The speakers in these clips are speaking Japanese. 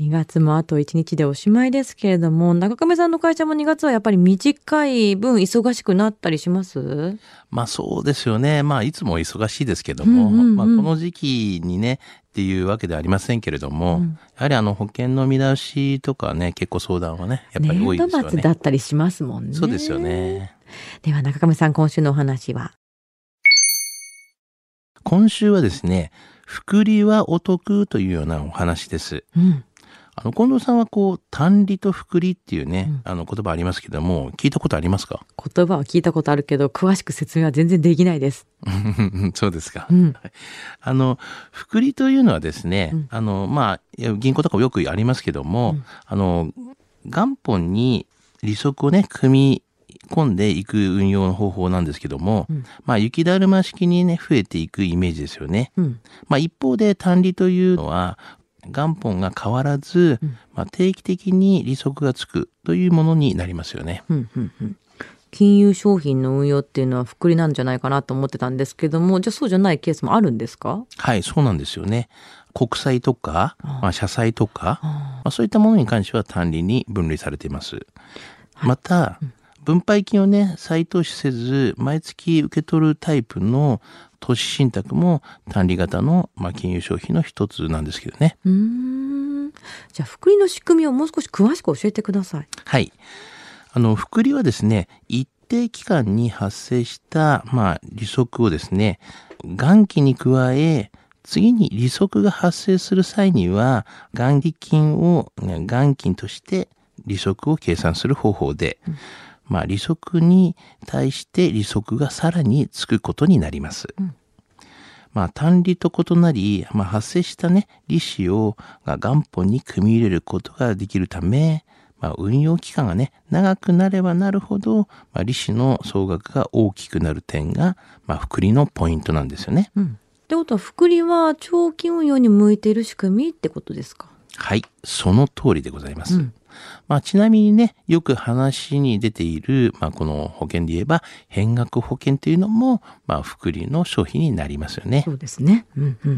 2月もあと1日でおしまいですけれども、中亀さんの会社も2月はやっぱり短い分忙しくなったりします？まあそうですよね。まあいつも忙しいですけども、うんうんうんまあこの時期にね、っていうわけではありませんけれども、うんやはりあの保険の見直しとかね、結構相談はね、やっぱり多いですよね。末だったりしますもんね。そうですよ。ね。では中亀さん、今週のお話は？今週はですね、福利はお得というようなお話です。うん。あの、近藤さんはこう、単利と福利っていうね、うんあの言葉ありますけども、聞いたことありますか？言葉は聞いたことあるけど、詳しく説明は全然できないです。そうですか。うん。あの、福利というのはですね、うんあの、まあ、銀行とかもよくありますけども、うんあの、元本に利息をね、組み込んでいく運用の方法なんですけども、うんまあ、雪だるま式にね、増えていくイメージですよね。うん。まあ、一方で単利というのは、元本が変わらず、うんまあ、定期的に利息がつくというものになりますよね。うん。うん。うん。金融商品の運用っていうのは福利なんじゃないかなと思ってたんですけども、じゃあそうじゃないケースもあるんですか？はい、そうなんですよね。国債とか、あまあ、社債とか、あまあ、そういったものに関しては単利に分類されています。また、分配金をね、再投資せず、毎月受け取るタイプの投資信託も単利型の、まあ、金融商品の一つなんですけどね。うーん。じゃあ福利の仕組みをもう少し詳しく教えてください。はい。あの、福利はですね、一定期間に発生した、まあ、利息をですね、元金に加え、次に利息が発生する際には、元利金をね元金として利息を計算する方法で、まあ、利息に対して利息がさらにつくことになります。うんまあ、単利と異なり、まあ、発生したね、利子をが元本に組み入れることができるため、まあ、運用期間がね、長くなればなるほど、まあ、利子の総額が大きくなる点が、まあ、福利のポイントなんですよね。うん。ってことは福利は長期運用に向いている仕組みってことですか？はい、その通りでございます。うんまあ、ちなみにね、よく話に出ている、まあ、この保険で言えば、変額保険というのも、まあ、福利の商品になりますよね。そうですね。うんうん。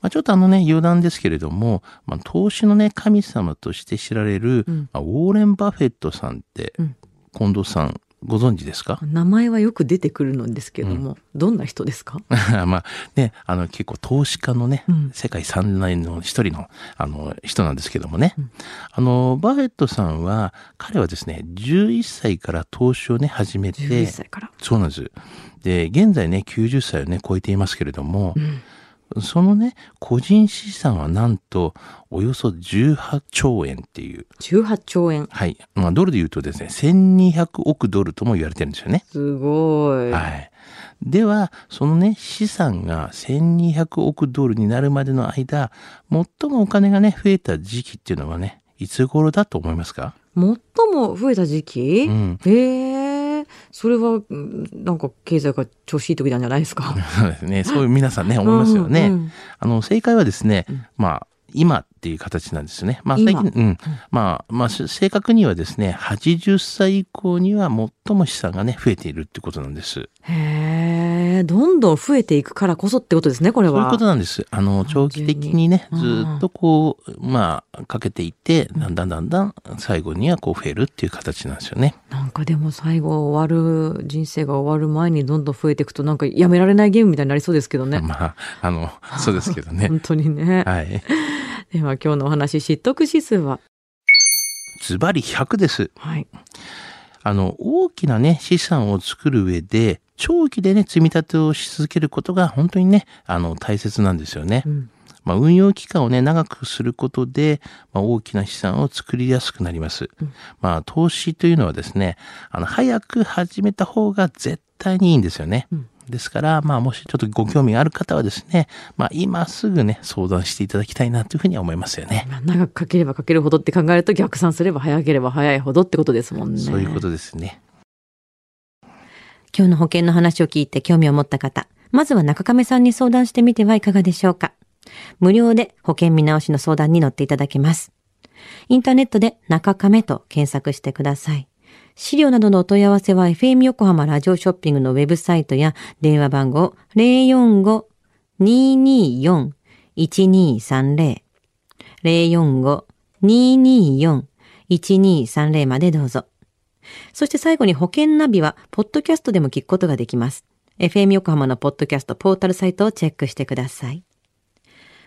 まあ、ちょっとあのね、余談ですけれども、まあ、投資のね、神様として知られる、うんまあ、ウォーレン・バフェットさんって、うん近藤さん、ご存知ですか？名前はよく出てくるのですけども、どんな人ですか？まあね、あの結構投資家のね、うん。世界三大の一人のあの人なんですけどもね、うん。あの、バフェットさんは、彼はですね、11歳から投資をね、始め11て、歳から。そうなんです。で、現在ね、90歳をね、超えていますけれどもう、んそのね、個人資産はなんと、およそ18兆円っていう、18兆円。はい。まあ、ドルで言うとですね、1200億ドルとも言われてるんですよね。すごい。はい。では、そのね、資産が1200億ドルになるまでの間、最もお金がね、増えた時期っていうのはね、いつ頃だと思いますか？最も増えた時期、うん。へえ、それは、うんなんか経済が調子いい時なんじゃないですか？そうですね。そういう皆さんね、思いますよね。うんうんあの、正解はですね、うんまあ、今っていう形なんですね。まあ、今最近、うん。まあ、まあ、し正確にはですね、80歳以降には最も資産がね、増えているってことなんです。へえ、どんどん増えていくからこそってことですね、これは。そういうことなんです。あの、長期的にね、ずっとこう、まあ、かけていって、だんだんだんだん最後にはこう増えるっていう形なんですよね。なんかでも最後終わる、人生が終わる前にどんどん増えていくとなんかやめられないゲームみたいになりそうですけどね。まあ、あの、そうですけどね。本当にね。はい。では今日のお話、知得指数は？ズバリ100です。はい。あの、大きなね、資産を作る上で、長期でね、積み立てをし続けることが本当にね、あの、大切なんですよね。うん。まあ、運用期間をね、長くすることで、まあ、大きな資産を作りやすくなります。うんまあ、投資というのはですね、あの、早く始めた方が絶対にいいんですよね。うんですから、まあ、もしちょっとご興味がある方はですね、まあ、今すぐね、相談していただきたいなというふうには思いますよね。まあ長くかければかけるほどって考えると逆算すれば早ければ早いほどってことですもんね。そういうことですね。今日の保険の話を聞いて興味を持った方、まずは中亀さんに相談してみてはいかがでしょうか。無料で保険見直しの相談に乗っていただけます。インターネットで中亀と検索してください。資料などのお問い合わせは FM 横浜ラジオショッピングのウェブサイトや電話番号045-224-1230 045-224-1230までどうぞ。そして最後に保険ナビは、ポッドキャストでも聞くことができます。FM 横浜のポッドキャストポータルサイトをチェックしてください。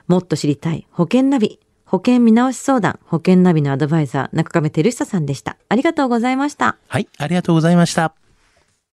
もっと知りたい保険ナビ。保険見直し相談、保険ナビのアドバイザー、中亀照久さんでした。ありがとうございました。はい、ありがとうございました。